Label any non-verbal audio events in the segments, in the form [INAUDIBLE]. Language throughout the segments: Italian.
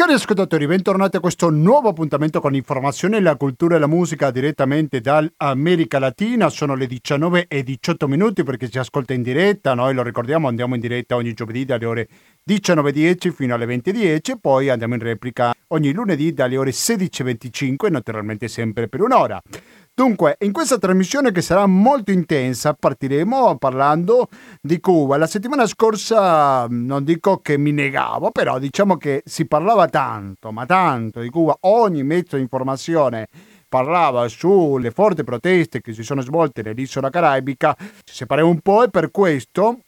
Cari ascoltatori, bentornati a questo nuovo appuntamento con informazione, la cultura e la musica direttamente dall'America Latina. Sono le 19 e 18 minuti perché ci ascolta in diretta. Noi lo ricordiamo, andiamo in diretta ogni giovedì dalle ore 19.10 fino alle 20.10, poi andiamo in replica ogni lunedì dalle ore 16.25, naturalmente sempre per un'ora. Dunque, in questa trasmissione che sarà molto intensa partiremo parlando di Cuba. La settimana scorsa non dico che mi negavo, però diciamo che si parlava tanto, ma tanto di Cuba. Ogni mezzo di informazione parlava sulle forti proteste che si sono svolte nell'isola caraibica. Ci separiamo un po' e per questo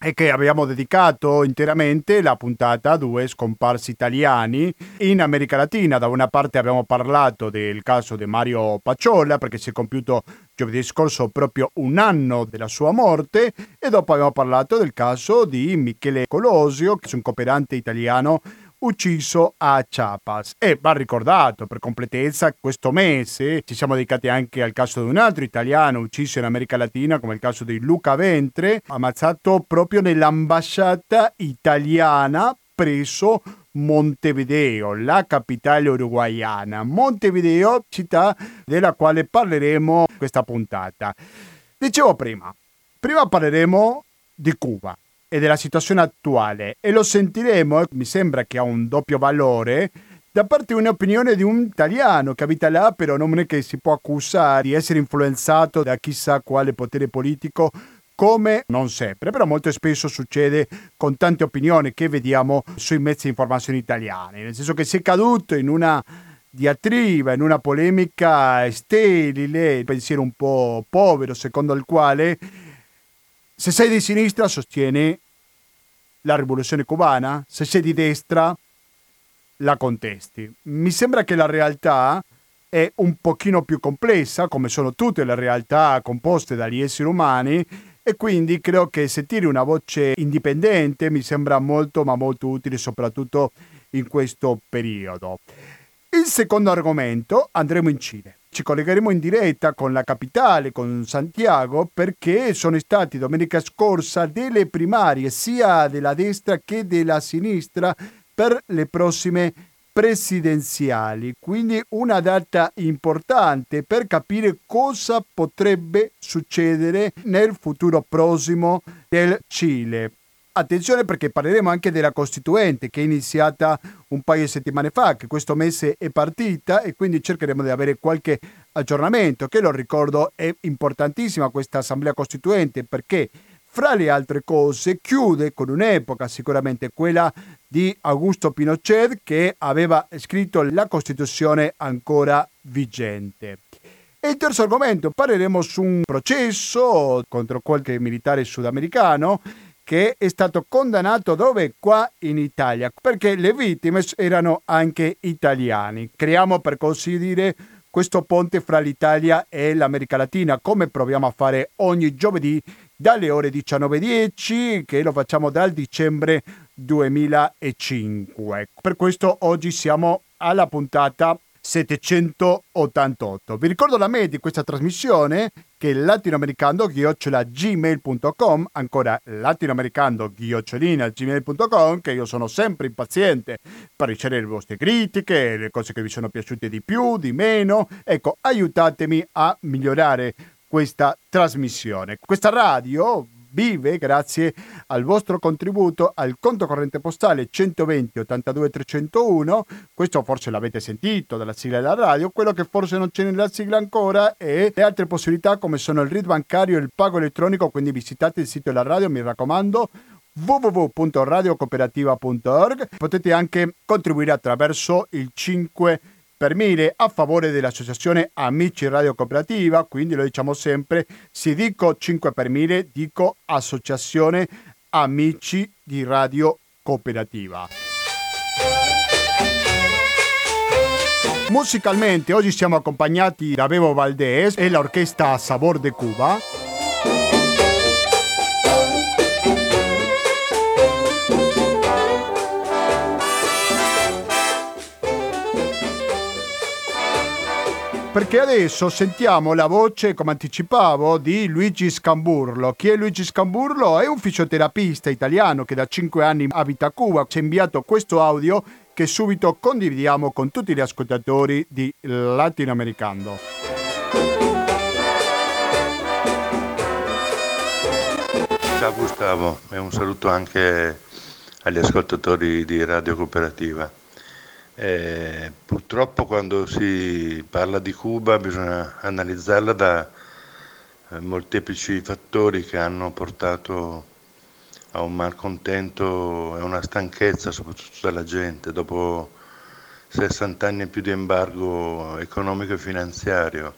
e che abbiamo dedicato interamente la puntata a due scomparsi italiani in America Latina. Da una parte abbiamo parlato del caso di Mario Pacciolla perché si è compiuto giovedì scorso proprio un anno della sua morte e dopo abbiamo parlato del caso di Michele Colosio, che è un cooperante italiano ucciso a Chiapas. E va ricordato per completezza, questo mese ci siamo dedicati anche al caso di un altro italiano ucciso in America Latina, come il caso di Luca Ventre, ammazzato proprio nell'ambasciata italiana presso Montevideo, la capitale uruguayana. Montevideo, città della quale parleremo questa puntata. Dicevo prima, prima parleremo di Cuba e della situazione attuale e lo sentiremo, mi sembra che ha un doppio valore, da parte di un'opinione di un italiano che abita là, però non è che si può accusare di essere influenzato da chissà quale potere politico, come non sempre, però molto spesso succede con tante opinioni che vediamo sui mezzi di informazione italiani, nel senso che si è caduto in una diatriba, in una polemica sterile, pensiero un po' povero, secondo il quale se sei di sinistra sostieni la rivoluzione cubana, se sei di destra la contesti. Mi sembra che la realtà è un pochino più complessa, come sono tutte le realtà composte dagli esseri umani, e quindi credo che sentire una voce indipendente mi sembra molto ma molto utile soprattutto in questo periodo. Il secondo argomento andremo in Cile. Ci collegheremo in diretta con la capitale, con Santiago, perché sono stati domenica scorsa delle primarie sia della destra che della sinistra per le prossime presidenziali, quindi una data importante per capire cosa potrebbe succedere nel futuro prossimo del Cile. Attenzione perché parleremo anche della Costituente che è iniziata un paio di settimane fa, che questo mese è partita e quindi cercheremo di avere qualche aggiornamento, che lo ricordo è importantissima questa Assemblea Costituente perché fra le altre cose chiude con un'epoca sicuramente quella di Augusto Pinochet che aveva scritto la Costituzione ancora vigente. E il terzo argomento, parleremo su un processo contro qualche militare sudamericano che è stato condannato dove? Qua in Italia, perché le vittime erano anche italiani. Creiamo per così dire questo ponte fra l'Italia e l'America Latina, come proviamo a fare ogni giovedì dalle ore 19.10, che lo facciamo dal dicembre 2005. Per questo oggi siamo alla puntata 788. Vi ricordo la mail di questa trasmissione che è latinoamericando-gmail.com ancora latinoamericando-gmail.com che io sono sempre impaziente per ricevere le vostre critiche, le cose che vi sono piaciute di più, di meno. Ecco, aiutatemi a migliorare questa trasmissione. Questa radio vive grazie al vostro contributo al conto corrente postale 120 82 301. Questo forse l'avete sentito dalla sigla della radio. Quello che forse non c'è nella sigla ancora è le altre possibilità come sono il RID bancario e il pago elettronico. Quindi visitate il sito della radio, mi raccomando www.radiocooperativa.org. Potete anche contribuire attraverso il 5 per mille a favore dell'associazione Amici Radio Cooperativa, quindi lo diciamo sempre, se dico 5 per mille dico Associazione Amici di Radio Cooperativa. Musicalmente oggi siamo accompagnati da Bevo Valdés e l'orchestra Sabor de Cuba. Perché adesso sentiamo la voce, come anticipavo, di Luigi Scamburlo. Chi è Luigi Scamburlo? È un fisioterapista italiano che da 5 anni abita a Cuba. Ci ha inviato questo audio che subito condividiamo con tutti gli ascoltatori di Latinoamericano. Ciao Gustavo e un saluto anche agli ascoltatori di Radio Cooperativa. Eh, purtroppo quando si parla di Cuba bisogna analizzarla da eh, molteplici fattori che hanno portato a un malcontento e una stanchezza soprattutto della gente. Dopo 60 anni e più di embargo economico e finanziario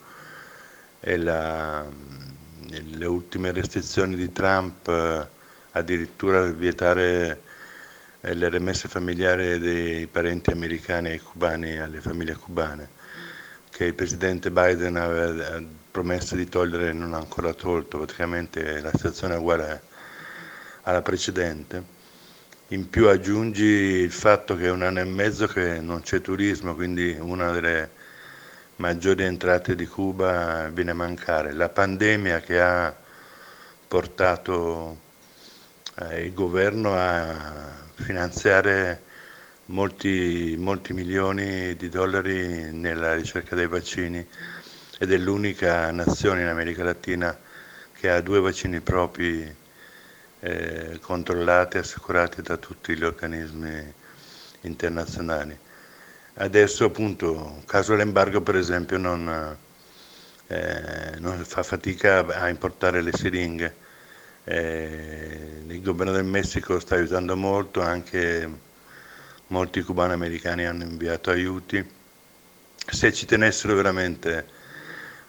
e la, le ultime restrizioni di Trump eh, addirittura vietare le remesse familiari dei parenti americani e cubani alle famiglie cubane, che il presidente Biden aveva promesso di togliere e non ha ancora tolto, praticamente la situazione è uguale alla precedente. In più aggiungi il fatto che è un anno e mezzo che non c'è turismo, quindi una delle maggiori entrate di Cuba viene a mancare. La pandemia che ha portato eh, il governo a finanziare molti, molti milioni di dollari nella ricerca dei vaccini ed è l'unica nazione in America Latina che ha due vaccini propri eh, controllati e assicurati da tutti gli organismi internazionali. Adesso appunto, caso l'embargo per esempio, non, eh, non fa fatica a importare le siringhe eh, il governo del Messico sta aiutando molto, anche molti cubani americani hanno inviato aiuti. Se ci tenessero veramente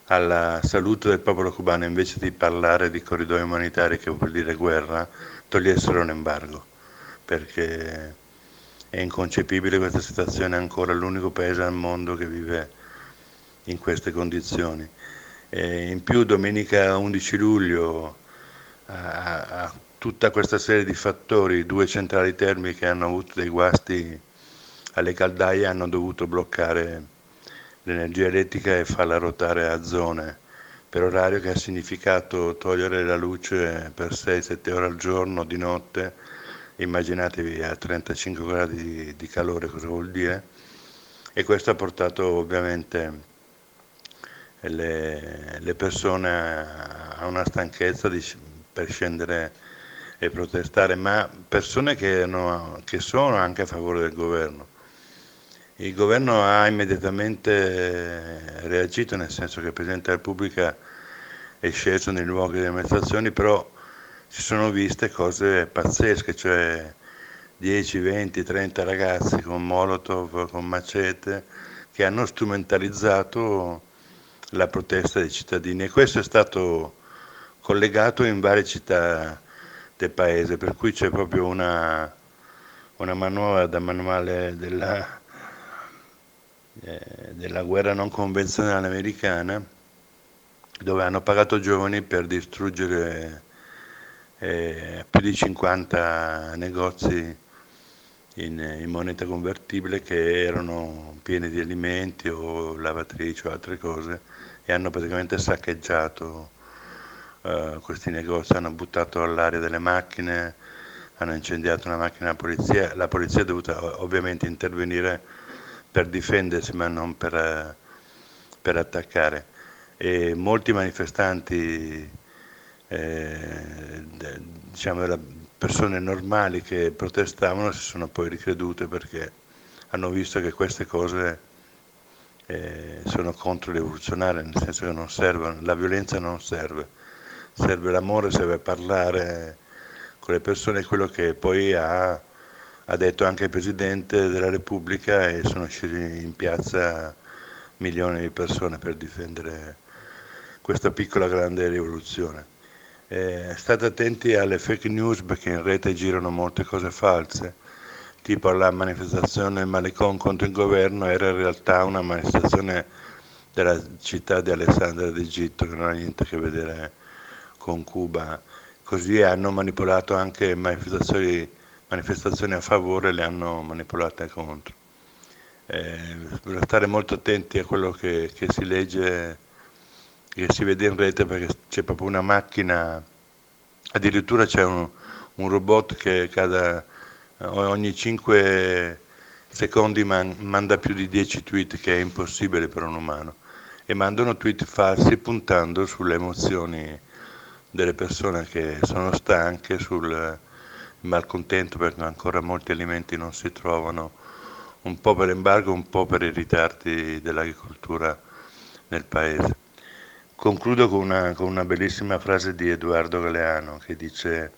alla salute del popolo cubano invece di parlare di corridoi umanitari che vuol dire guerra, togliessero l'embargo, perché è inconcepibile questa situazione, ancora l'unico paese al mondo che vive in queste condizioni. E in più domenica 11 luglio a, a tutta questa serie di fattori, due centrali termiche hanno avuto dei guasti alle caldaie, hanno dovuto bloccare l'energia elettrica e farla ruotare a zone. Per orario che ha significato togliere la luce per 6-7 ore al giorno di notte, immaginatevi a 35 gradi di, calore cosa vuol dire, e questo ha portato ovviamente le, le persone a una stanchezza di, per scendere e protestare, ma persone che, no, che sono anche a favore del governo. Il governo ha immediatamente reagito, nel senso che il Presidente della Repubblica è sceso nei luoghi delle manifestazioni, però si sono viste cose pazzesche, cioè 10, 20, 30 ragazzi con molotov, con macete, che hanno strumentalizzato la protesta dei cittadini e questo è stato collegato in varie città del paese, per cui c'è proprio una, una manuale da manuale della, eh, della guerra non convenzionale americana, dove hanno pagato giovani per distruggere eh, più di 50 negozi in, in, moneta convertibile che erano pieni di alimenti o lavatrici o altre cose e hanno praticamente saccheggiato eh, questi negozi hanno buttato all'aria delle macchine, hanno incendiato una macchina della polizia, la polizia è dovuta ovviamente intervenire per difendersi ma non per, eh, per attaccare. E molti manifestanti eh, diciamo persone normali che protestavano si sono poi ricredute perché hanno visto che queste cose eh, sono contro rivoluzionarie, nel senso che non servono, la violenza non serve serve l'amore, serve parlare con le persone, quello che poi ha, ha detto anche il Presidente della Repubblica e sono scesi in piazza milioni di persone per difendere questa piccola grande rivoluzione. Eh, state attenti alle fake news perché in rete girano molte cose false, tipo la manifestazione Malecon contro il governo era in realtà una manifestazione della città di Alessandria d'Egitto che non ha niente a che vedere con Cuba, così hanno manipolato anche manifestazioni, manifestazioni a favore le hanno manipolate contro. Eh, stare molto attenti a quello che, che si legge, che si vede in rete perché c'è proprio una macchina, addirittura c'è un, un robot che cada, ogni 5 Secondi man- manda più di 10 tweet che è impossibile per un umano e mandano tweet falsi puntando sulle emozioni delle persone che sono stanche, sul malcontento perché ancora molti alimenti non si trovano, un po' per embargo, un po' per i ritardi dell'agricoltura nel paese. Concludo con una, con una bellissima frase di Edoardo Galeano che dice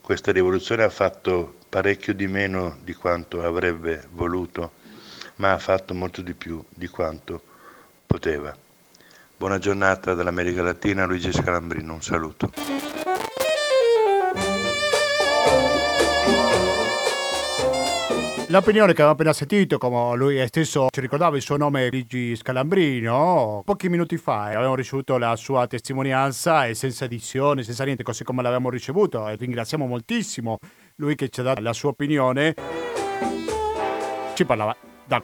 questa rivoluzione ha fatto parecchio di meno di quanto avrebbe voluto, ma ha fatto molto di più di quanto poteva. Buona giornata dall'America Latina, Luigi Scalambrino, un saluto. L'opinione che abbiamo appena sentito, come lui stesso ci ricordava il suo nome Luigi Scalambrino, pochi minuti fa abbiamo ricevuto la sua testimonianza e senza edizione, senza niente, così come l'abbiamo ricevuto. E ringraziamo moltissimo lui che ci ha dato la sua opinione. Ci parlava da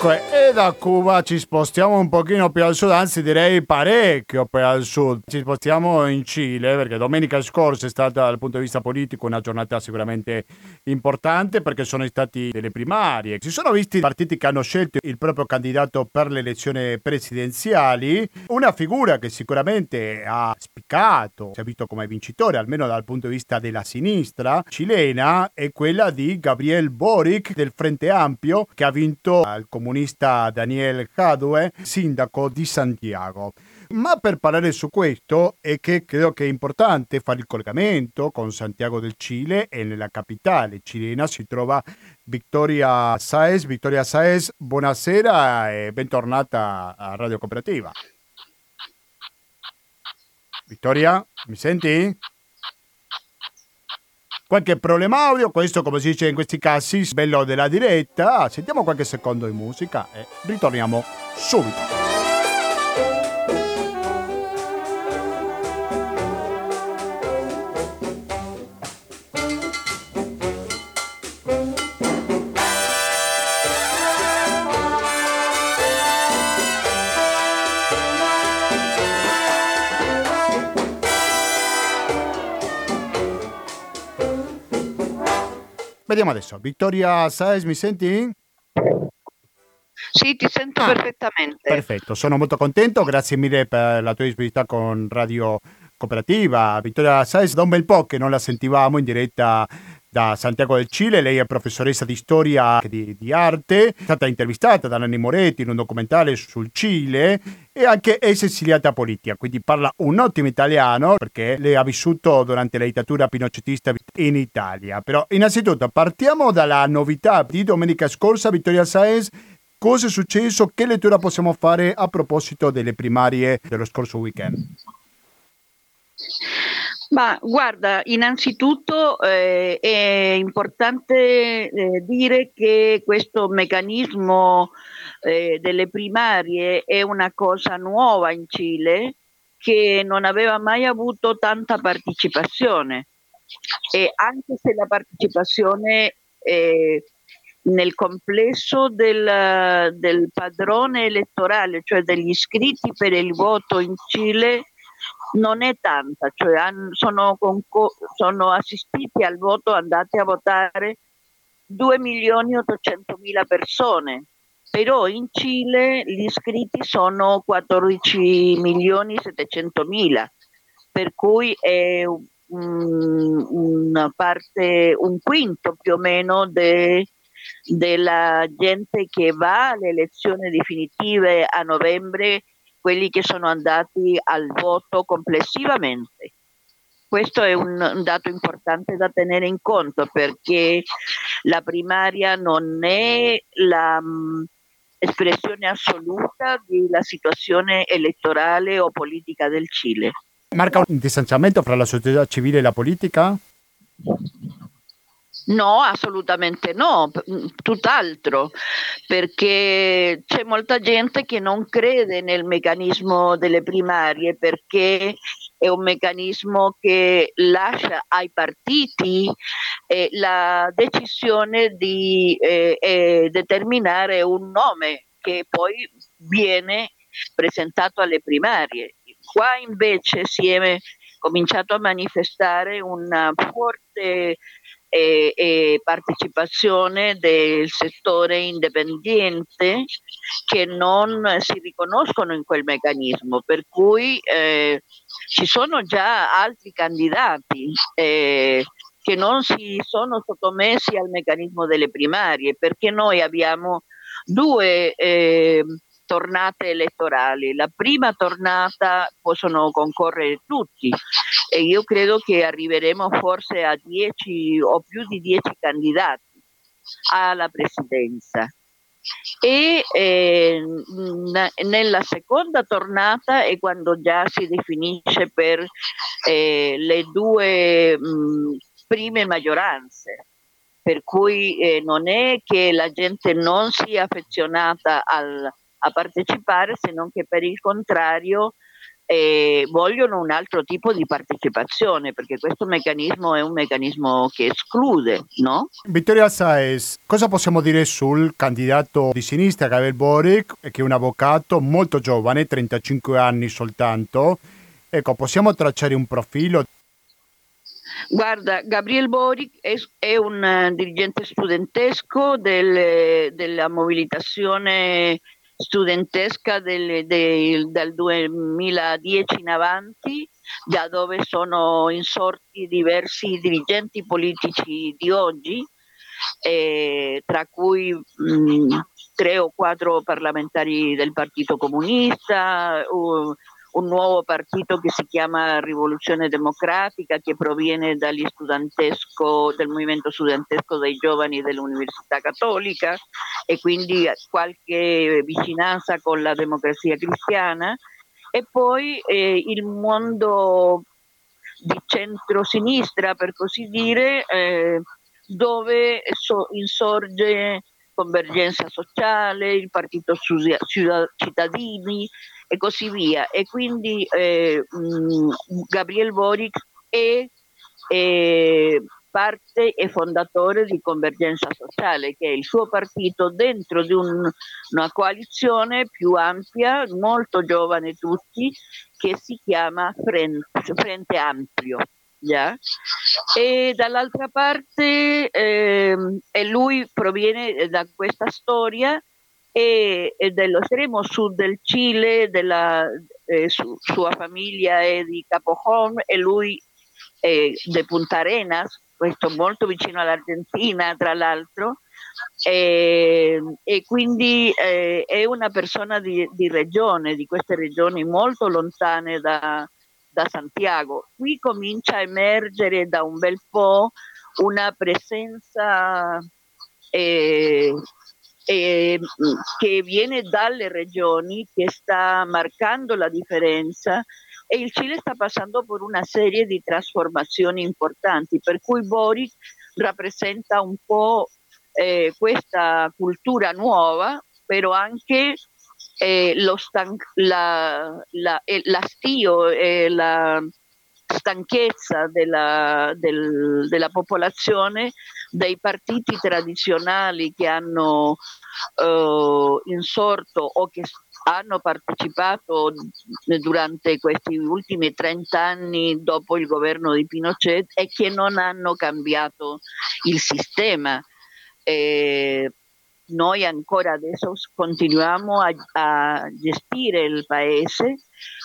Dunque, e da Cuba ci spostiamo un pochino più al sud, anzi direi parecchio più al sud. Ci spostiamo in Cile perché domenica scorsa è stata dal punto di vista politico una giornata sicuramente importante perché sono stati delle primarie. Si sono visti i partiti che hanno scelto il proprio candidato per le elezioni presidenziali, una figura che sicuramente ha spiccato, si è visto come vincitore, almeno dal punto di vista della sinistra cilena, è quella di Gabriel Boric del Frente Ampio che ha vinto al comunista Daniel Jadue, sindaco di Santiago. Ma per parlare su questo è che credo che è importante fare il collegamento con Santiago del Cile e nella capitale cilena si trova Vittoria Saez. Vittoria Saez, buonasera e bentornata a Radio Cooperativa. Vittoria, mi senti? Qualche problema audio, questo come si dice in questi casi, bello della diretta. Sentiamo qualche secondo di musica e ritorniamo subito. Vediamo adesso. Vittoria Saez, mi senti? Sì, ti sento ah, perfettamente. Perfetto, sono molto contento. Grazie mille per la tua disponibilità con Radio Cooperativa. Vittoria Saez, da un bel po' che non la sentivamo in diretta da Santiago del Cile, lei è professoressa di storia e di, di, arte, è stata intervistata da Nanni Moretti in un documentario sul Cile e anche è esiliata politica, quindi parla un ottimo italiano perché lei ha vissuto durante la dittatura pinochetista in Italia. Però innanzitutto partiamo dalla novità di domenica scorsa, Vittoria Saez, cosa è successo, che lettura possiamo fare a proposito delle primarie dello scorso weekend? Ma guarda, innanzitutto eh, è importante eh, dire che questo meccanismo eh, delle primarie è una cosa nuova in Cile che non aveva mai avuto tanta partecipazione. E anche se la partecipazione eh, nel complesso del, del padrone elettorale, cioè degli iscritti per il voto in Cile, non è tanta, cioè sono, sono assistiti al voto, andati a votare 2 milioni e 800 mila persone, però in Cile gli iscritti sono 14 milioni e 700 mila, per cui è un, una parte, un quinto più o meno de, della gente che va alle elezioni definitive a novembre quelli che sono andati al voto complessivamente. Questo è un, dato importante da tenere in conto perché la primaria non è l'espressione mm, assoluta della situazione elettorale o politica del Cile. Marca un distanziamento fra la società civile e la politica? No, assolutamente no, mm, tutt'altro, perché c'è molta gente che non crede nel meccanismo delle primarie perché è un meccanismo che lascia ai partiti eh, la decisione di eh, eh, determinare un nome che poi viene presentato alle primarie. Qua invece si è cominciato a manifestare una forte e, e, partecipazione del settore indipendente che non si riconoscono in quel meccanismo, per cui eh, ci sono già altri candidati eh, che non si sono sottomessi al meccanismo delle primarie, perché noi abbiamo due eh, tornate elettorali. La prima tornata possono concorrere tutti e io credo che arriveremo forse a 10 o più di 10 candidati alla presidenza. E eh, nella seconda tornata è quando già si definisce per eh, le due mh, prime maggioranze per cui eh, non è che la gente non sia affezionata al, a partecipare, se non che per il contrario eh, vogliono un altro tipo di partecipazione, perché questo meccanismo è un meccanismo che esclude, no? Vittoria Saez, cosa possiamo dire sul candidato di sinistra Gabriel Boric, che è un avvocato molto giovane, 35 anni soltanto? Ecco, possiamo tracciare un profilo? Guarda, Gabriel Boric è, è un dirigente studentesco del, della mobilitazione studentesca del, del, dal 2010 in avanti, da dove sono insorti diversi dirigenti politici di oggi, eh, tra cui mh, tre o quattro parlamentari del Partito Comunista, uh, un nuovo partito che si chiama Rivoluzione Democratica che proviene dal movimento studentesco dei giovani dell'Università Cattolica e quindi qualche vicinanza con la democrazia cristiana. E poi eh, il mondo di centro-sinistra per così dire eh, dove so, insorge Convergenza Sociale, il Partito Cittadini, e così via. E quindi eh, Gabriel Boric è, è parte e fondatore di Convergenza Sociale, che è il suo partito dentro di un, una coalizione più ampia, molto giovane tutti, che si chiama Frente, Frente Ampio. Yeah. E dall'altra parte eh, e lui proviene da questa storia e, e dell'estremo sud del Cile, della eh, su, sua famiglia è di Capojon e lui è di Punta Arenas, questo molto vicino all'Argentina tra l'altro, e, e quindi eh, è una persona di, di, regione, di queste regioni molto lontane da, da Santiago. Qui comincia a emergere da un bel po' una presenza eh, eh, che viene dalle regioni, che sta marcando la differenza e il Cile sta passando per una serie di trasformazioni importanti, per cui Boric rappresenta un po' eh, questa cultura nuova, però anche eh, lo stan- la, la, eh, l'astio e la stanchezza della, del, della popolazione dei partiti tradizionali che hanno eh, insorto o che hanno partecipato durante questi ultimi 30 anni dopo il governo di Pinochet e che non hanno cambiato il sistema. Eh, noi ancora adesso continuiamo a, a, gestire il paese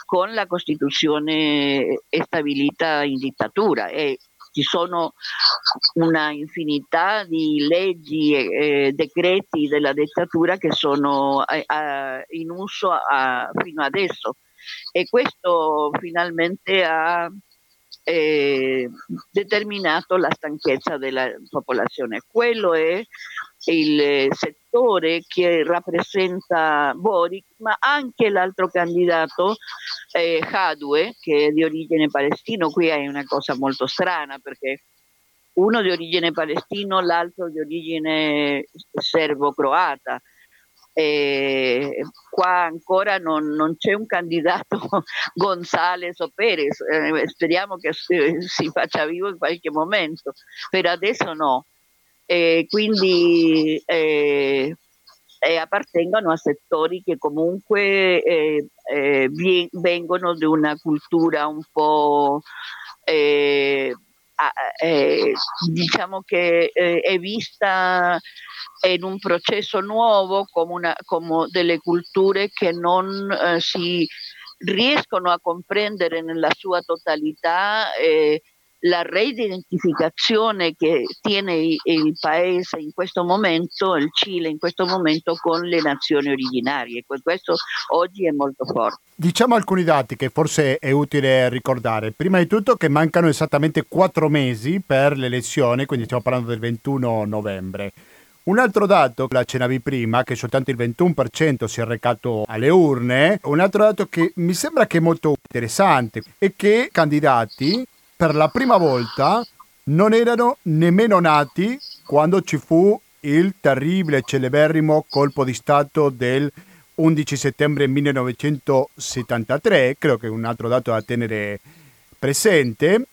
con la Costituzione stabilita in dittatura e ci sono una infinità di leggi e eh, decreti della dittatura che sono eh, in uso a, fino adesso. E questo finalmente ha eh, determinato la stanchezza della popolazione. Quello è il settore che rappresenta Boric, ma anche l'altro candidato, eh, Hadwe, che è di origine palestino. Qui è una cosa molto strana perché uno di origine palestino, l'altro di origine serbo-croata. Eh, qua ancora non, non, c'è un candidato [LAUGHS] Gonzales o Perez, eh, speriamo che si, si faccia vivo in qualche momento, per adesso no. Eh, quindi eh, appartengono a settori che comunque eh, eh, vengono da una cultura un po' eh, eh, diciamo che eh, è vista in un processo nuovo come, una, come delle culture che non eh, si riescono a comprendere nella sua totalità eh, la reidentificazione che tiene il paese in questo momento, il Cile in questo momento, con le nazioni originarie. Questo oggi è molto forte. Diciamo alcuni dati che forse è utile ricordare. Prima di tutto che mancano esattamente quattro mesi per l'elezione, quindi stiamo parlando del 21 novembre. Un altro dato, la accennavi prima, che soltanto il 21% si è recato alle urne, un altro dato che mi sembra che è molto interessante è che candidati per la prima volta non erano nemmeno nati quando ci fu il terribile e celeberrimo colpo di Stato del 11 settembre 1973, credo che è un altro dato da tenere presente.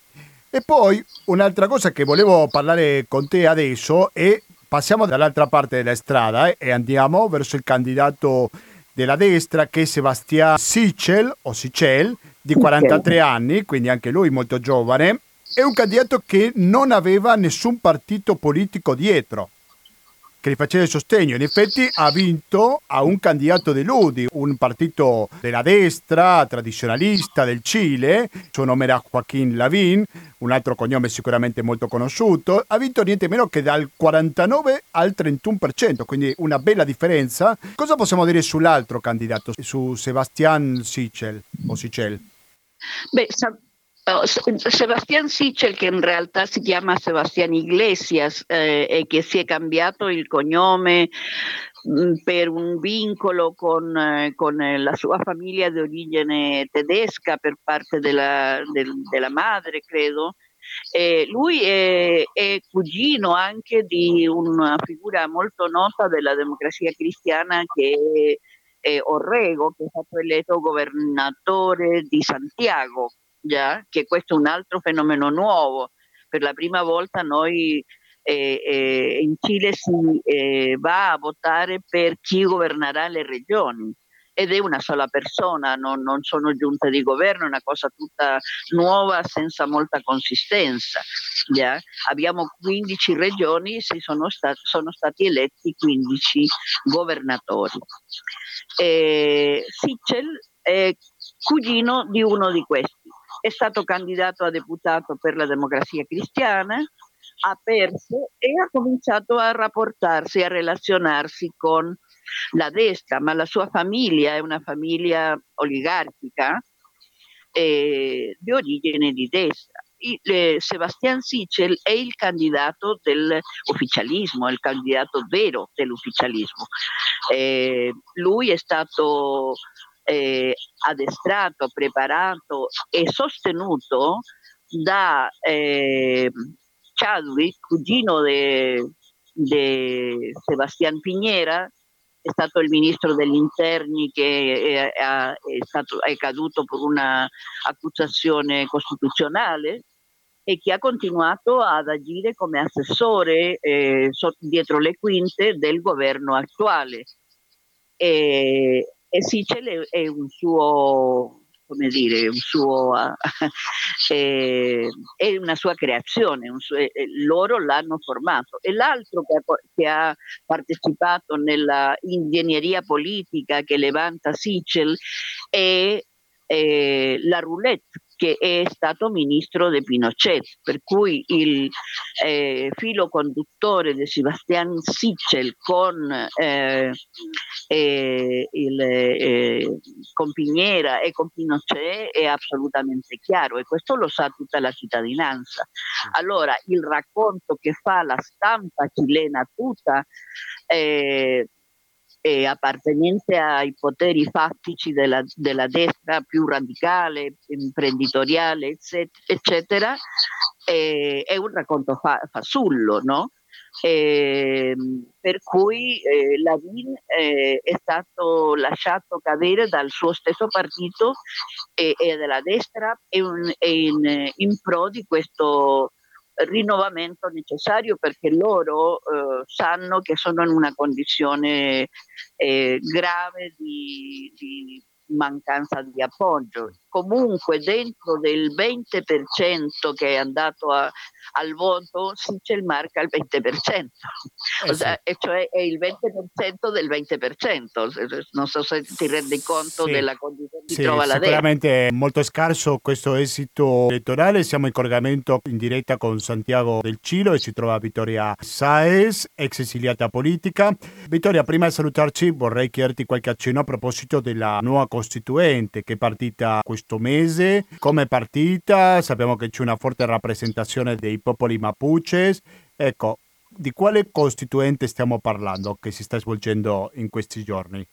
E poi un'altra cosa che volevo parlare con te adesso è passiamo dall'altra parte della strada eh, e andiamo verso il candidato della destra che è Sebastian Sichel o Sichel di 43 anni, quindi anche lui molto giovane, è un candidato che non aveva nessun partito politico dietro che gli faceva il sostegno. In effetti ha vinto a un candidato dell'UDI, un partito della destra tradizionalista del Cile, il suo nome era Joaquín Lavín, un altro cognome sicuramente molto conosciuto, ha vinto niente meno che dal 49 al 31%, quindi una bella differenza. Cosa possiamo dire sull'altro candidato, su Sebastián Sichel o Sichel? Beh, Oh, Sebastián Sichel, che in realtà si chiama Sebastián Iglesias eh, che si è cambiato il cognome mm, per un vincolo con, eh, con, la sua famiglia di origine tedesca per parte della, del, della madre, credo. Eh, lui è, cugino anche di una figura molto nota della democrazia cristiana che Orrego, che è stato eletto governatore di Santiago già, che questo è un altro fenomeno nuovo. Per la prima volta noi eh, eh, in Cile si eh, va a votare per chi governerà le regioni ed è una sola persona, non, non, sono giunte di governo, è una cosa tutta nuova senza molta consistenza. Yeah? Abbiamo 15 regioni, si sono, sta- sono stati eletti 15 governatori. Eh, Sichel è cugino di uno di questi è stato candidato a deputato per la democrazia cristiana, ha perso e ha cominciato a rapportarsi, a relazionarsi con la destra, ma la sua famiglia è una famiglia oligarchica eh, di origine di destra. Eh, Sebastian Sichel è il candidato dell'ufficialismo, il candidato vero dell'ufficialismo. Eh, lui è stato eh, addestrato, preparato e sostenuto da eh, Chadwick, cugino di Sebastián Piñera, è stato il ministro degli interni che è, è, stato, è caduto per un'accusazione costituzionale e che ha continuato ad agire come assessore eh, dietro le quinte del governo attuale. E, e Sicile è un suo, come dire, un suo, [LAUGHS] eh, è una sua creazione, un suo, eh, loro l'hanno formato. E l'altro che ha, che ha partecipato nella ingegneria politica che levanta Sichel è, è la roulette che è stato ministro di Pinochet, per cui il eh, filo conduttore di Sebastian Sichel con, eh, eh, il, eh, con Piñera e con Pinochet è assolutamente chiaro e questo lo sa tutta la cittadinanza. Allora il racconto che fa la stampa cilena tutta eh, appartenente ai poteri fattici della, della, destra più radicale, imprenditoriale, eccetera, eh, è un racconto fa, fasullo, no? Eh, per cui eh, Lavin eh, è stato lasciato cadere dal suo stesso partito e, e della destra in, in, in pro di questo rinnovamento necessario perché loro eh, sanno che sono in una condizione eh, grave di, di mancanza di appoggio. Comunque dentro del 20% che è andato a, al voto si c'è il marca al 20%, eh sì. e cioè è il 20% del 20%. Non so se ti rendi conto sì. della condizione di sì, trova la Sicuramente è molto scarso questo esito elettorale. Siamo in collegamento in diretta con Santiago del Cilo e si trova Vittoria Saez, ex esiliata politica. Vittoria, prima di salutarci vorrei chiederti qualche accenno a proposito della nuova Costituente che è partita questo mese. Come partita? Sappiamo che c'è una forte rappresentazione dei popoli mapuches. Ecco, di quale costituente stiamo parlando che si sta svolgendo in questi giorni?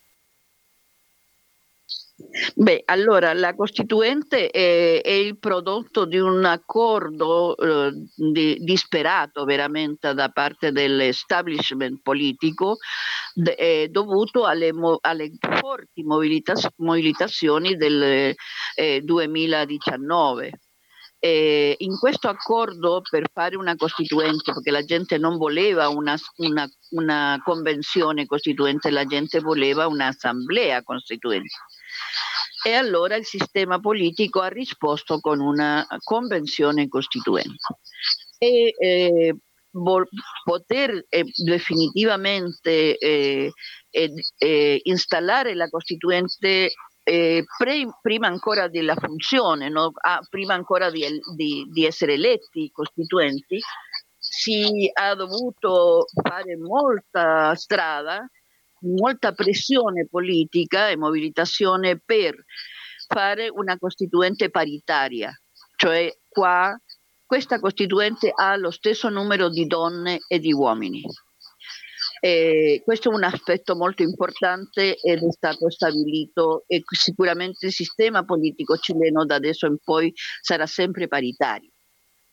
Beh, allora la Costituente è, è il prodotto di un accordo eh, di, disperato veramente da parte dell'establishment politico de, eh, dovuto alle, alle forti mobilitaz- mobilitazioni del eh, 2019 eh, in questo accordo per fare una costituente, perché la gente non voleva una, una, una convenzione costituente, la gente voleva un'assemblea costituente. E allora il sistema politico ha risposto con una convenzione costituente. E eh, poter eh, definitivamente eh, installare la Costituente eh, pre, prima ancora della funzione, no? ah, prima ancora di, di, di, essere eletti costituenti, si è dovuto fare molta strada, molta pressione politica e mobilitazione per fare una costituente paritaria, cioè qua questa costituente ha lo stesso numero di donne e di uomini. Eh, questo è un aspetto molto importante ed è stato stabilito e sicuramente il sistema politico cileno da adesso in poi sarà sempre paritario.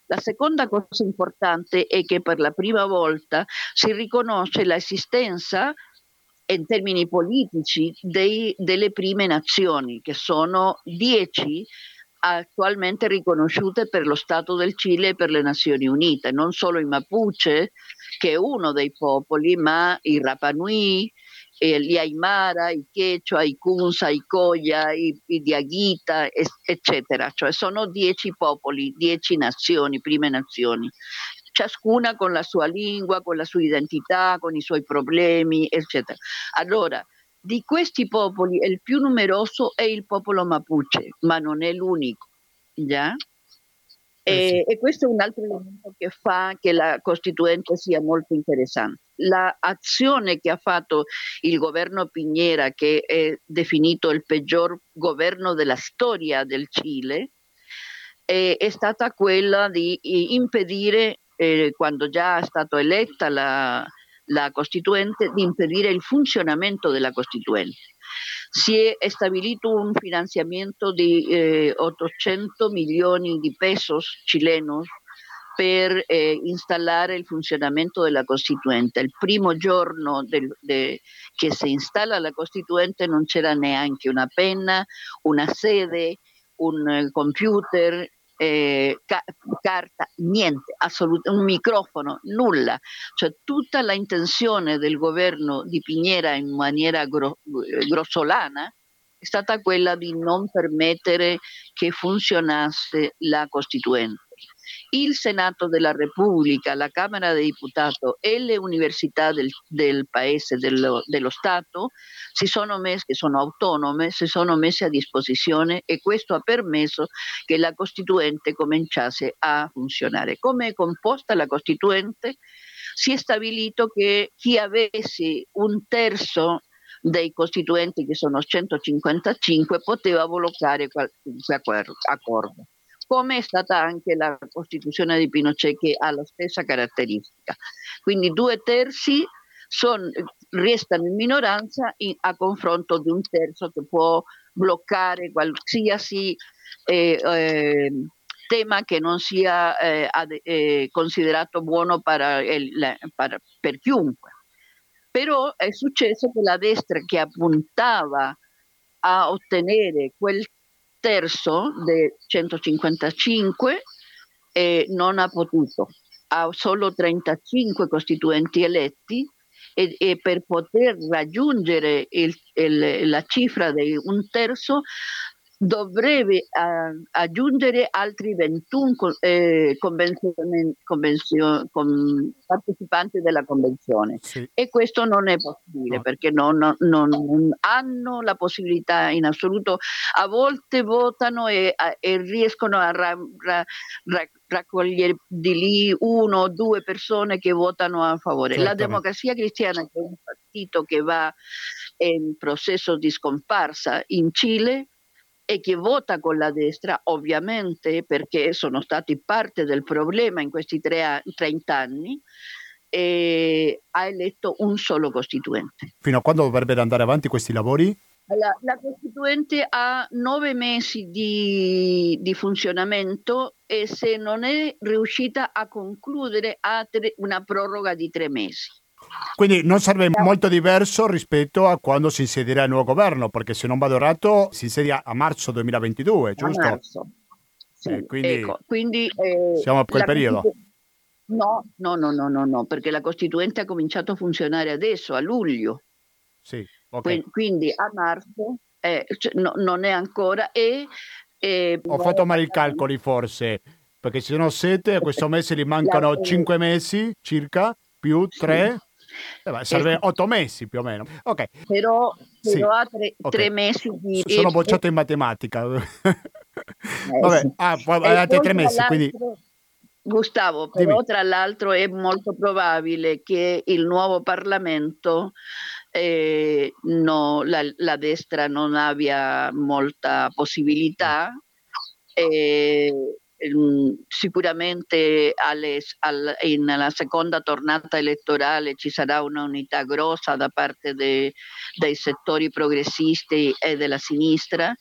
La seconda cosa importante è che per la prima volta si riconosce l'esistenza in termini politici dei, delle prime nazioni, che sono dieci attualmente riconosciute per lo Stato del Cile e per le Nazioni Unite, non solo i Mapuche, che è uno dei popoli, ma i Rapanui, gli Aymara, i Quechua, i Kunsa, i Koya, i, i Diaghita, eccetera. Cioè sono dieci popoli, dieci nazioni, prime nazioni, ciascuna con la sua lingua, con la sua identità, con i suoi problemi, eccetera. Allora, di questi popoli il più numeroso è il popolo Mapuche, ma non è l'unico. Già? E, eh sì. e, questo è un altro elemento che fa che la Costituente sia molto interessante. L'azione che ha fatto il governo Piñera, che è definito il peggior governo della storia del Cile, è, è stata quella di impedire, eh, quando già è stata la, la Costituente di impedire il funzionamento della Costituente. Si è stabilito un finanziamento di eh, 800 milioni di pesos chilenos per eh, installare il funzionamento della Costituente. Il primo giorno del, de, che si installa la Costituente non c'era neanche una penna, una sede, un eh, computer, eh, ca- carta, niente, assolut- un microfono, nulla. Cioè tutta la intenzione del governo di Piñera in maniera gro- grossolana è stata quella di non permettere che funzionasse la Costituente il Senato della Repubblica, la Camera dei Deputati e le università del, del paese, dello, dello, Stato, si sono messe, che sono autonome, si sono messe a disposizione e questo ha permesso che la Costituente cominciasse a funzionare. Come è composta la Costituente? Si è stabilito che chi avesse un terzo dei costituenti, che sono 155, poteva bloccare qualunque accordo come è stata anche la Costituzione di Pinochet che ha la stessa caratteristica. Quindi due terzi son, restano in minoranza in, a confronto di un terzo che può bloccare qualsiasi eh, eh, tema che non sia eh, ad, eh, considerato buono il, per, per chiunque. Però è successo che la destra che appuntava a ottenere quel terzo dei 155 e non ha potuto. Ha solo 35 costituenti eletti e, e per poter raggiungere il, il, la cifra di un terzo dovrebbe uh, aggiungere altri 21 eh, con, partecipanti della convenzione sì. e questo non è possibile no. perché non, non, non, hanno la possibilità in assoluto, a volte votano e, e riescono a ra, ra, ra, raccogliere di lì uno o due persone che votano a favore. La democrazia cristiana che è un partito che va in processo di scomparsa in Cile e che vota con la destra, ovviamente perché sono stati parte del problema in questi tre, 30 anni, e ha eletto un solo costituente. Fino a quando dovrebbero andare avanti questi lavori? La, la Costituente ha nove mesi di, di, funzionamento e se non è riuscita a concludere ha tre, una proroga di tre mesi. Quindi non sarebbe molto diverso rispetto a quando si insedierà il nuovo governo, perché se non vado errato si insedia a marzo 2022, giusto? A marzo. Sì, eh, quindi, ecco, quindi eh, siamo a quel periodo. No, no, no, no, no, no, perché la Costituente ha cominciato a funzionare adesso, a luglio. Sì, okay. Qu- quindi a marzo eh, cioè, no, non è ancora e... Ho fatto male i calcoli forse, perché se sono siete, a questo mese gli mancano 5 mesi circa, più 3, eh serve eh, otto mesi più o meno. Ok. Però, sì. ha tre, okay. tre, mesi di... Sono bocciato in matematica. [LAUGHS] Eh, Vabbè, sì. ah, avete tre mesi, quindi... Gustavo, però Dimmi. tra l'altro è molto probabile che il nuovo Parlamento eh, no, la, la, destra non abbia molta possibilità eh, Ehm, sicuramente alle, al, nella seconda tornata elettorale ci sarà una unità grossa da parte de, dei settori progressisti e della sinistra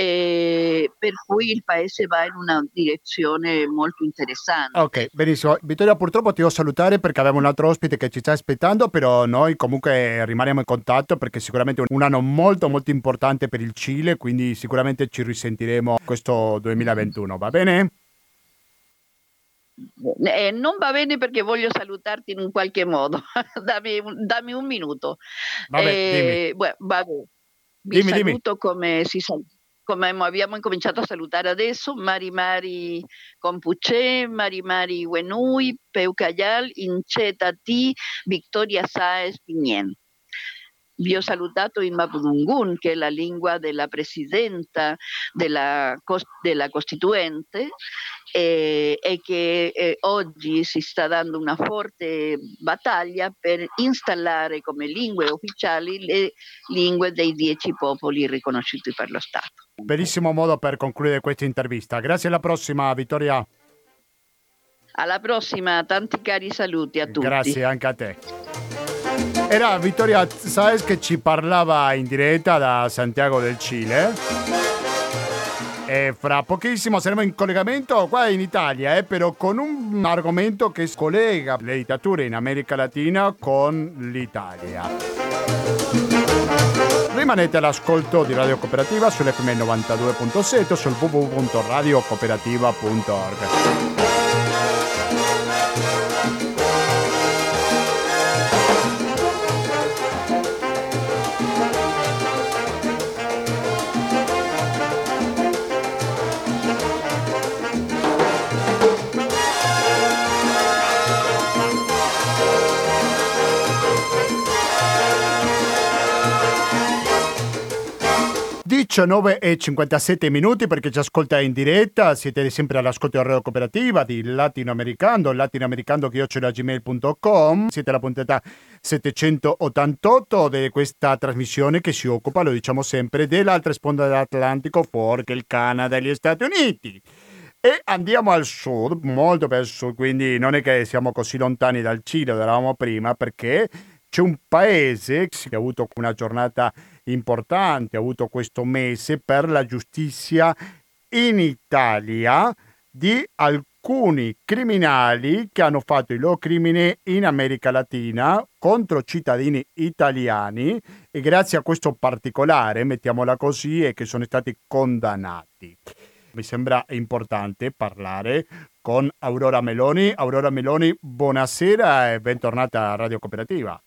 eh, per cui il paese va in una direzione molto interessante. Ok, benissimo. Vittoria, purtroppo ti devo salutare perché abbiamo un altro ospite che ci sta aspettando, però noi comunque rimaniamo in contatto perché sicuramente è un anno molto molto importante per il Cile, quindi sicuramente ci risentiremo questo 2021, va bene? Eh, non va bene perché voglio salutarti in un qualche modo. [LAUGHS] dammi, dammi, un minuto. Vabbè, eh, beh, vabbè. Vi dimmi, saluto dimmi. come si saluta come abbiamo incominciato a salutare adesso, Mari Mari Compucè, Mari Mari Wenui, Peucayal, Inceta T, Victoria Saez Pignien. Vi ho salutato in Mapudungun, che è la lingua della presidenta della, della Costituente, e, e che eh, oggi si sta dando una forte battaglia per installare come lingue ufficiali le lingue dei dieci popoli riconosciuti per lo Stato. Bellissimo modo per concludere questa intervista. Grazie alla prossima, Vittoria. Alla prossima, tanti cari saluti a tutti. Grazie anche a te. Era Vittoria Saez che ci parlava in diretta da Santiago del Cile. E fra pochissimo saremo in collegamento qua in Italia, eh, però con un argomento che collega le dittature in America Latina con l'Italia. Rimanete all'ascolto di Radio Cooperativa sull'FM 92.7 o sul www.radiocooperativa.org. 19 e 57 minuti perché ci ascolta in diretta, siete sempre all'ascolto di Radio Cooperativa di Latinoamericano, latinoamericano.gmail.com, siete alla puntata 788 di questa trasmissione che si occupa, lo diciamo sempre, dell'altra sponda dell'Atlantico fuori il Canada e gli Stati Uniti. E andiamo al sud, molto per il sud, quindi non è che siamo così lontani dal Cile, dove eravamo prima, perché c'è un paese che ha avuto una giornata importante avuto questo mese per la giustizia in Italia di alcuni criminali che hanno fatto il loro crimine in America Latina contro cittadini italiani e grazie a questo particolare, mettiamola così, è che sono stati condannati. mi sembra importante parlare con Aurora Meloni. Aurora Meloni, buonasera e bentornata a Radio Cooperativa.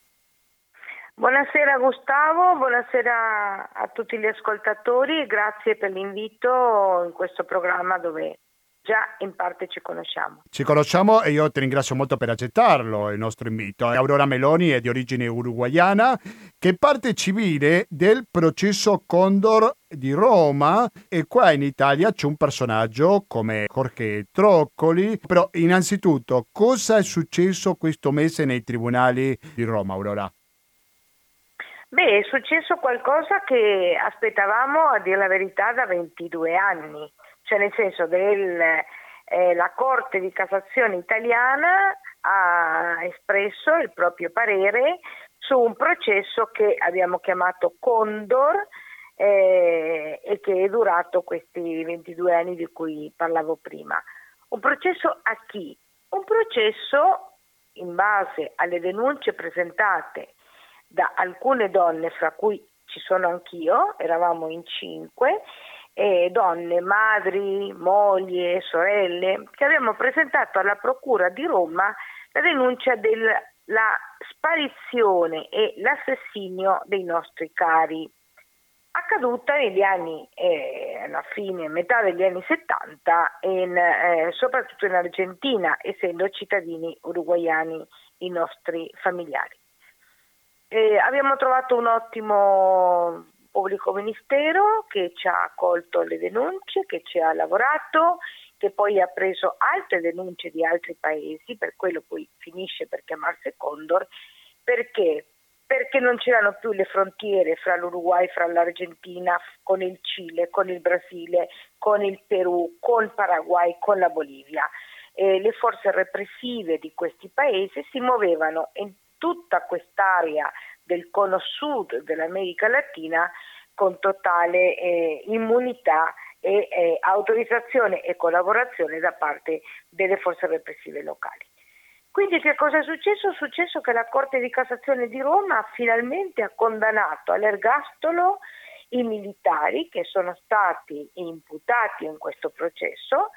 Buonasera Gustavo, buonasera a tutti gli ascoltatori, grazie per l'invito in questo programma dove già in parte ci conosciamo. Ci conosciamo e io ti ringrazio molto per accettarlo, il nostro invito. Aurora Meloni è di origine uruguayana, che parte civile del processo Condor di Roma e qua in Italia c'è un personaggio come Jorge Troccoli, però innanzitutto cosa è successo questo mese nei tribunali di Roma, Aurora? Beh, è successo qualcosa che aspettavamo, a dire la verità, da 22 anni cioè nel senso che eh, Corte di Cassazione italiana ha espresso il proprio parere su un processo che abbiamo chiamato Condor eh, e che è durato questi 22 anni di cui parlavo prima. Un processo a chi? Un processo in base alle denunce presentate da alcune donne, fra cui ci sono anch'io, eravamo in cinque, eh, donne, madri, mogli, sorelle, che abbiamo presentato alla Procura di Roma la denuncia della sparizione e l'assassinio dei nostri cari, accaduta negli anni, eh, alla fine, metà degli anni 70, in, eh, soprattutto in Argentina, essendo cittadini uruguayani i nostri familiari. Eh, abbiamo trovato un ottimo pubblico ministero che ci ha accolto le denunce, che ci ha lavorato, che poi ha preso altre denunce di altri paesi, per quello poi finisce per chiamarsi Condor, perché? Perché non c'erano più le frontiere fra l'Uruguay, fra l'Argentina, con il Cile, con il Brasile, con il Perù, con il Paraguay, con la Bolivia. Eh, le forze repressive di questi paesi si muovevano in tutta quest'area del cono sud dell'America Latina con totale eh, immunità e eh, autorizzazione e collaborazione da parte delle forze repressive locali. Quindi che cosa è successo? È successo che la Corte di Cassazione di Roma finalmente ha condannato all'ergastolo i militari che sono stati imputati in questo processo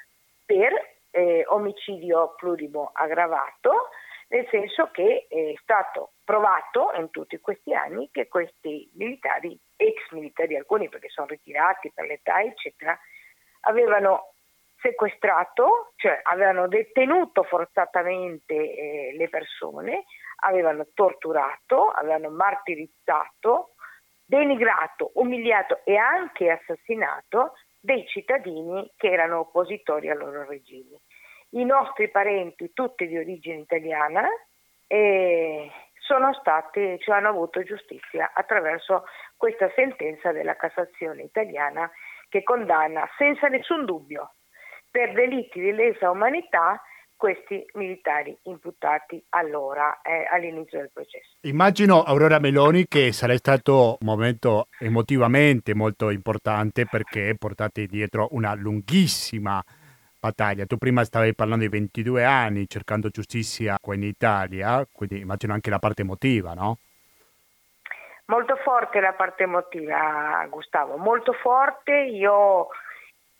per eh, omicidio plurimo aggravato, nel senso che è stato provato in tutti questi anni che questi militari, ex militari alcuni perché sono ritirati per l'età eccetera, avevano sequestrato, cioè avevano detenuto forzatamente eh, le persone, avevano torturato, avevano martirizzato, denigrato, umiliato e anche assassinato dei cittadini che erano oppositori al loro regime i nostri parenti, tutti di origine italiana, eh, sono stati, cioè hanno avuto giustizia attraverso questa sentenza della Cassazione italiana che condanna senza nessun dubbio per delitti di lesa umanità questi militari imputati allora eh, all'inizio del processo. Immagino Aurora Meloni che sarà stato un momento emotivamente molto importante perché portate dietro una lunghissima battaglia. Tu prima stavi parlando di 22 anni cercando giustizia qua in Italia, quindi immagino anche la parte emotiva, no? Molto forte la parte emotiva, Gustavo, molto forte. Io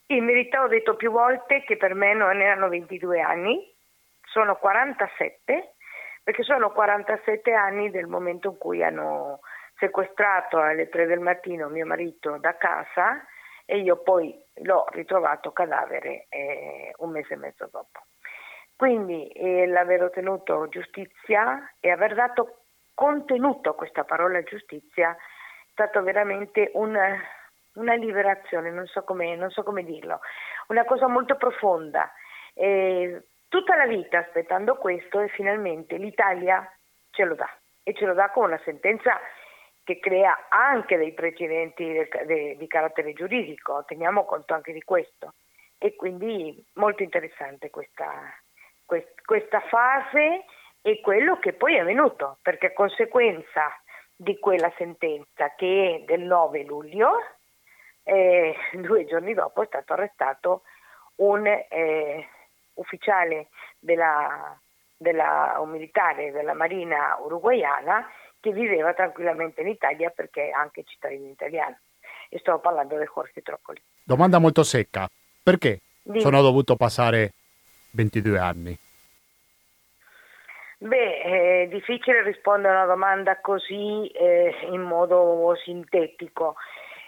in verità ho detto più volte che per me non erano 22 anni, sono 47, perché sono 47 anni del momento in cui hanno sequestrato alle 3 del mattino mio marito da casa e io poi l'ho ritrovato cadavere eh, un mese e mezzo dopo. Quindi eh, l'aver ottenuto giustizia e aver dato contenuto a questa parola giustizia è stato veramente un, una liberazione, non so, come, non so, come, dirlo, una cosa molto profonda. Eh, tutta la vita aspettando questo e finalmente l'Italia ce lo dà e ce lo dà con una sentenza che crea anche dei precedenti di carattere giuridico, teniamo conto anche di questo. E quindi molto interessante questa, questa fase e quello che poi è avvenuto, perché a conseguenza di quella sentenza che è del 9 luglio, eh, [LAUGHS] due giorni dopo è stato arrestato un eh, ufficiale della, della, un militare della Marina uruguayana che viveva tranquillamente in Italia perché è anche cittadino italiano. E sto parlando del Jorge Troccoli. Domanda molto secca. Perché Dimmi. sono dovuto passare 22 anni? Beh, è difficile rispondere a una domanda così eh, in modo sintetico.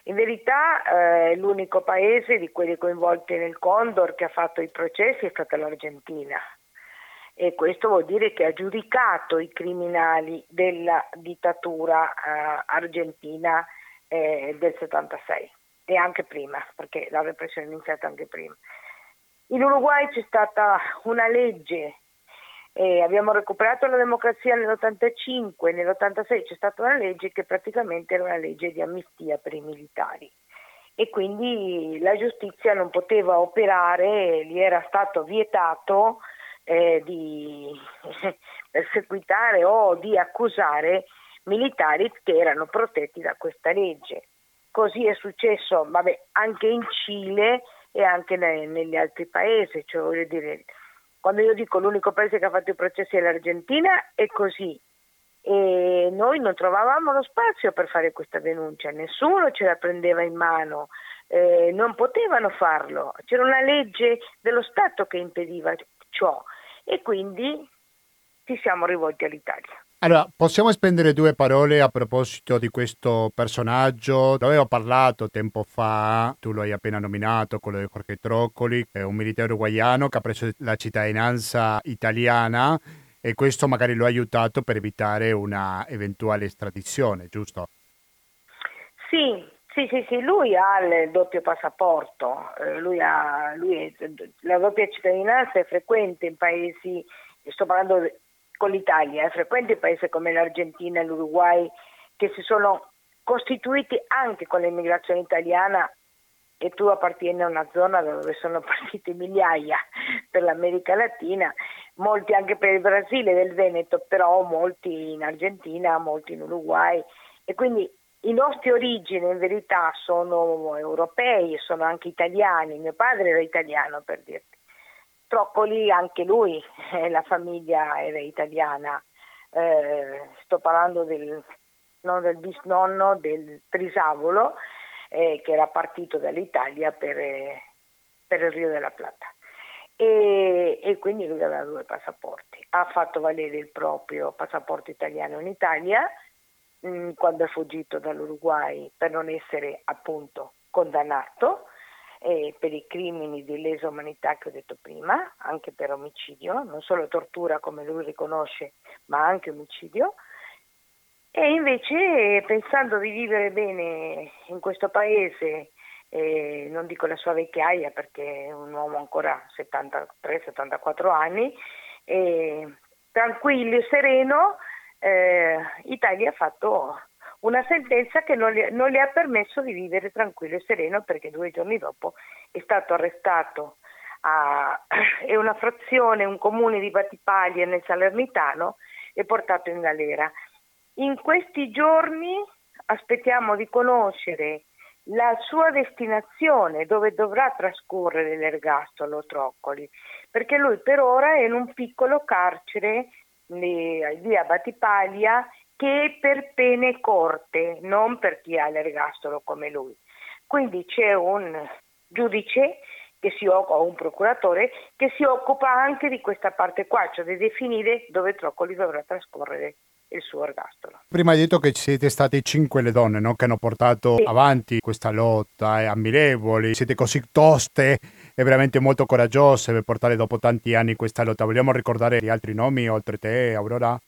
In verità eh, l'unico paese di quelli coinvolti nel Condor che ha fatto i processi è stata l'Argentina e questo vuol dire che ha giudicato i criminali della dittatura eh, argentina eh, del 76 e anche prima, perché la repressione è iniziata anche prima. In Uruguay c'è stata una legge, eh, abbiamo recuperato la democrazia nell'85, nell'86 c'è stata una legge che praticamente era una legge di amnistia per i militari e quindi la giustizia non poteva operare, gli era stato vietato eh, di [LAUGHS] perseguitare o di accusare militari che erano protetti da questa legge. Così è successo vabbè, anche in Cile e anche ne, negli altri paesi, cioè, dire, quando io dico l'unico paese che ha fatto i processi è l'Argentina è così e noi non trovavamo lo spazio per fare questa denuncia, nessuno ce la prendeva in mano, eh, non potevano farlo, c'era una legge dello Stato che impediva ciò e quindi ci siamo rivolti all'Italia. Allora, possiamo spendere due parole a proposito di questo personaggio? Avevo parlato tempo fa, tu lo hai appena nominato, quello di Jorge Troccoli, è un militare uruguaiano che ha preso la cittadinanza italiana e questo magari lo ha aiutato per evitare una eventuale estradizione, giusto? Sì, sì, sì, sì, lui ha il doppio passaporto, eh, lui ha, lui è, la doppia cittadinanza è frequente in paesi, sto parlando con l'Italia, è frequente in paesi come l'Argentina e l'Uruguay che si sono costituiti anche con l'immigrazione italiana e tu appartieni a una zona dove sono [LAUGHS] partiti migliaia per l'America Latina, molti anche per il Brasile del Veneto, però molti in Argentina, molti in Uruguay. E quindi i nostri origini in verità sono europei, sono anche italiani, mio padre era italiano per dirti. Troccoli anche lui, [LAUGHS] la famiglia era italiana, eh, sto parlando del, non del bisnonno del Trisavolo eh, che era partito dall'Italia per, eh, per, il Rio della Plata. E, e quindi lui aveva due passaporti, ha fatto valere il proprio passaporto italiano in Italia Mm, quando è fuggito dall'Uruguay per non essere appunto condannato eh, per i crimini di lesa umanità che ho detto prima, anche per omicidio, non solo tortura come lui riconosce, ma anche omicidio. E invece pensando di vivere bene in questo paese, eh, non dico la sua vecchiaia perché è un uomo ancora 73-74 anni, eh, tranquillo e sereno, eh, Italia ha fatto una sentenza che non gli, non gli, ha permesso di vivere tranquillo e sereno perché due giorni dopo è stato arrestato a è una frazione, un comune di Battipaglia nel Salernitano e portato in galera. In questi giorni aspettiamo di conoscere la sua destinazione dove dovrà trascorrere l'ergastolo Troccoli, perché lui per ora è in un piccolo carcere via Battipaglia che per pene corte, non per chi ha l'ergastolo come lui. Quindi c'è un giudice che si occupa, un procuratore che si occupa anche di questa parte qua, cioè di definire dove Troccoli dovrà trascorrere il suo ergastolo. Prima hai detto che siete state cinque le donne no? che hanno portato sì. avanti questa lotta, è ammirevoli, siete così toste e veramente molto coraggiose per portare dopo tanti anni questa lotta. Vogliamo ricordare gli altri nomi oltre te, Aurora?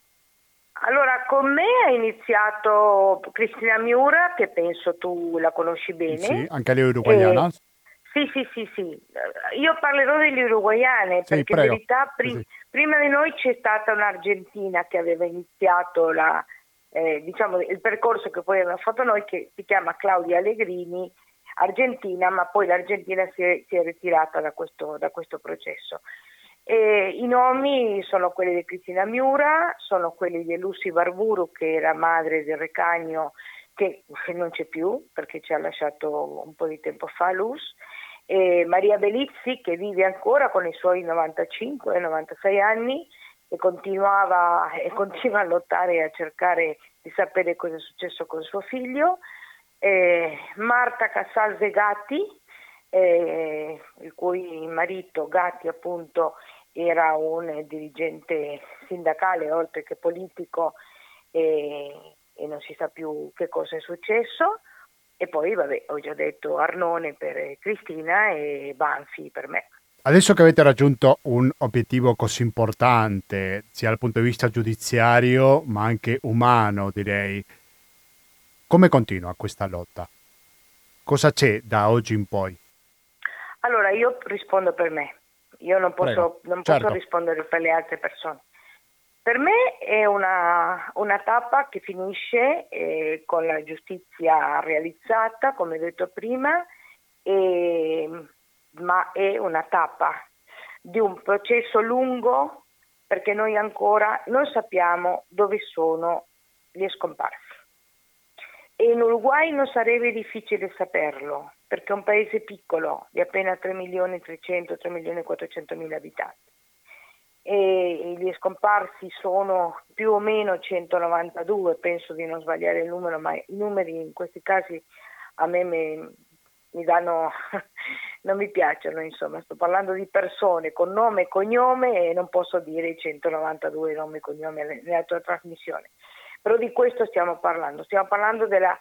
Allora, con me ha iniziato Cristina Miura, che penso tu la conosci bene. Sì, anche lei è uruguayana. E... Sì, sì, sì, sì. Io parlerò degli uruguayane sì, perché prego. in verità pri- sì. prima di noi c'è stata un'argentina che aveva iniziato la, eh, diciamo, il percorso che poi abbiamo fatto noi che si chiama Claudia Allegrini, argentina, ma poi l'Argentina si è, si è ritirata da questo, da questo processo. E I nomi sono quelli di Cristina Miura, sono quelli di Lucy Barburu che era madre del Recagno che non c'è più perché ci ha lasciato un po' di tempo fa Luz, e Maria Belizzi che vive ancora con i suoi 95 e 96 anni e e continua a lottare e a cercare di sapere cosa è successo con suo figlio, eh, Marta Casal Zegatti eh, il cui marito Gatti appunto era un dirigente sindacale oltre che politico e, e non si sa più che cosa è successo. E poi, vabbè, ho già detto Arnone per Cristina e Banfi per me. Adesso che avete raggiunto un obiettivo così importante, sia dal punto di vista giudiziario ma anche umano, direi, come continua questa lotta? Cosa c'è da oggi in poi? Allora, io rispondo per me, io non posso, non certo. posso rispondere per le altre persone. Per me è una, una tappa che finisce eh, con la giustizia realizzata, come detto prima, e, ma è una tappa di un processo lungo perché noi ancora non sappiamo dove sono gli scomparsi. E in Uruguay non sarebbe difficile saperlo, perché è un paese piccolo di appena 3 milioni 300, 3 milioni 400 mila abitanti. E gli scomparsi sono più o meno 192, penso di non sbagliare il numero, ma i numeri in questi casi a me mi, mi danno, [LAUGHS] non mi piacciono, insomma, sto parlando di persone con nome e cognome e non posso dire 192 nomi e cognome nella tua trasmissione. Però di questo stiamo parlando, stiamo parlando della,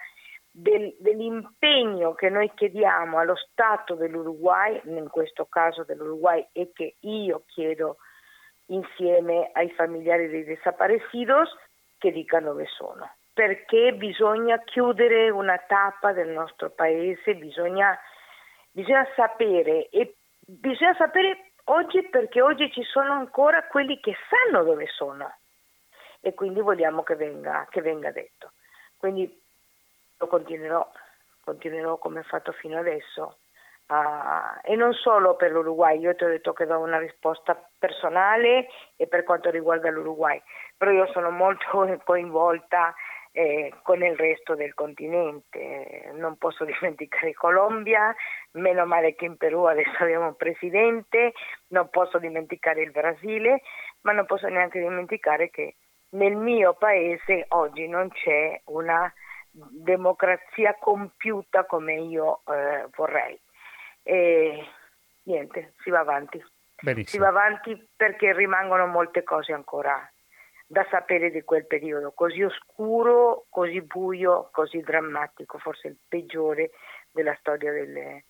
del, dell'impegno che noi chiediamo allo Stato dell'Uruguay, in questo caso dell'Uruguay, e che io chiedo insieme ai familiari dei desaparecidos che dicano dove sono. Perché bisogna chiudere una tappa del nostro paese, bisogna, bisogna sapere e bisogna sapere oggi perché oggi ci sono ancora quelli che sanno dove sono e quindi vogliamo che venga, che venga detto. Quindi lo continuerò, continuerò come ho fatto fino adesso. Uh, e non solo per l'Uruguay, io ti ho detto che do una risposta personale e per quanto riguarda l'Uruguay, però io sono molto [LAUGHS] coinvolta eh, con il resto del continente, non posso [LAUGHS] dimenticare Colombia, meno male che in Perù adesso abbiamo un presidente, non posso dimenticare il Brasile, ma non posso neanche dimenticare che nel mio paese oggi non c'è una democrazia compiuta come io eh, vorrei. E niente, si va avanti. Benissimo. Si va avanti perché rimangono molte cose ancora da sapere di quel periodo così oscuro, così buio, così drammatico, forse il peggiore della storia delle,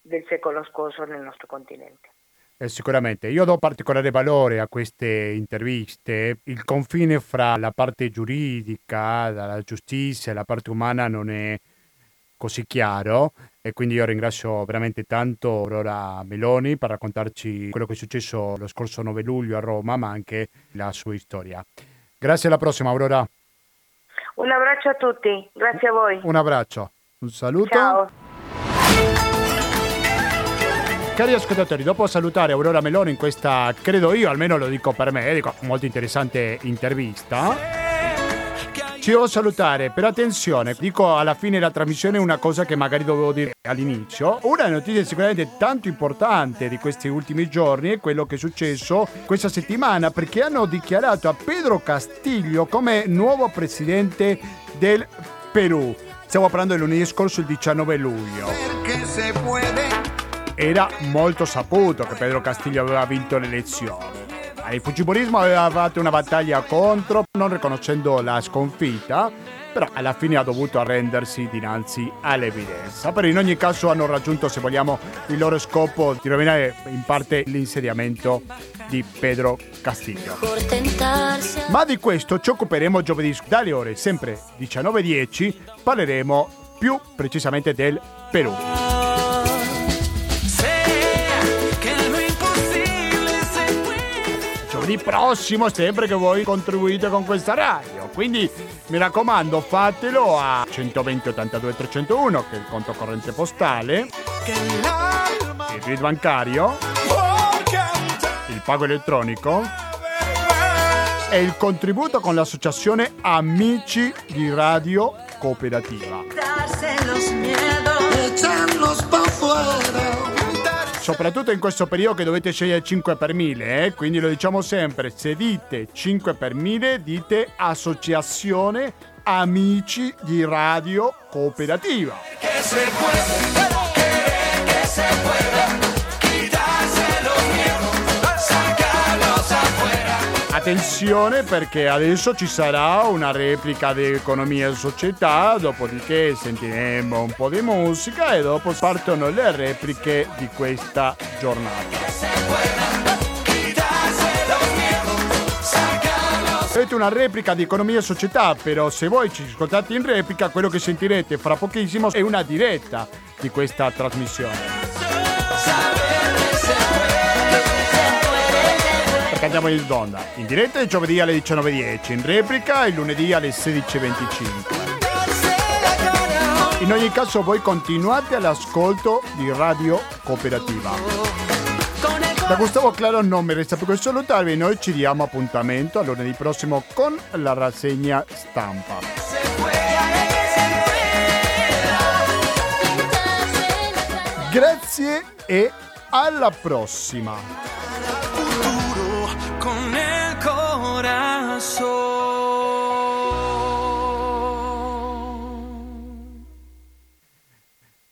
del secolo scorso nel nostro continente. Eh, sicuramente, io do particolare valore a queste interviste. Il confine fra la parte giuridica, la giustizia e la parte umana non è così chiaro e quindi io ringrazio veramente tanto Aurora Meloni per raccontarci quello che è successo lo scorso 9 luglio a Roma, ma anche la sua storia. Grazie alla prossima Aurora. Un abbraccio a tutti, grazie a voi. Un abbraccio, un saluto. Ciao. Cari ascoltatori, dopo salutare Aurora Meloni in questa, credo io, almeno lo dico per me, dico, molto interessante intervista. Ci devo salutare, però attenzione, dico alla fine della trasmissione una cosa che magari dovevo dire all'inizio. Una notizia sicuramente tanto importante di questi ultimi giorni è quello che è successo questa settimana perché hanno dichiarato a Pedro Castillo come nuovo presidente del Perù. Stiamo parlando del lunedì scorso, il 19 luglio. Perché se puede era molto saputo che Pedro Castillo aveva vinto le elezioni. Il Fujimorismo aveva fatto una battaglia contro, non riconoscendo la sconfitta, però alla fine ha dovuto arrendersi dinanzi all'evidenza. Però in ogni caso hanno raggiunto, se vogliamo, il loro scopo di rovinare in parte l'insediamento di Pedro Castillo. Ma di questo ci occuperemo giovedì dalle ore sempre 19.10, parleremo più precisamente del Perù. Lunedì prossimo sempre che voi contribuite con questa radio. Quindi mi raccomando fatelo a 120 82 301 che è il conto corrente postale, il RID bancario, il pago elettronico e il contributo con l'associazione Amici di Radio Cooperativa soprattutto in questo periodo che dovete scegliere 5 per 1000, eh? quindi lo diciamo sempre, se dite 5 per 1000 dite associazione amici di radio cooperativa. Che se puede, Attenzione perché adesso ci sarà una replica di economia e società, dopodiché sentiremo un po' di musica e dopo partono le repliche di questa giornata. Avete una replica di Economia e Società, però se voi ci ascoltate in replica, quello che sentirete fra pochissimo è una diretta di questa trasmissione. Andiamo in onda. In diretta il giovedì alle 19.10, in replica il lunedì alle 16.25. In ogni caso voi continuate all'ascolto di Radio Cooperativa. Da Gustavo Claro non mi resta più che salutarvi, noi ci diamo appuntamento a lunedì prossimo con la rassegna stampa. Grazie e alla prossima! soul.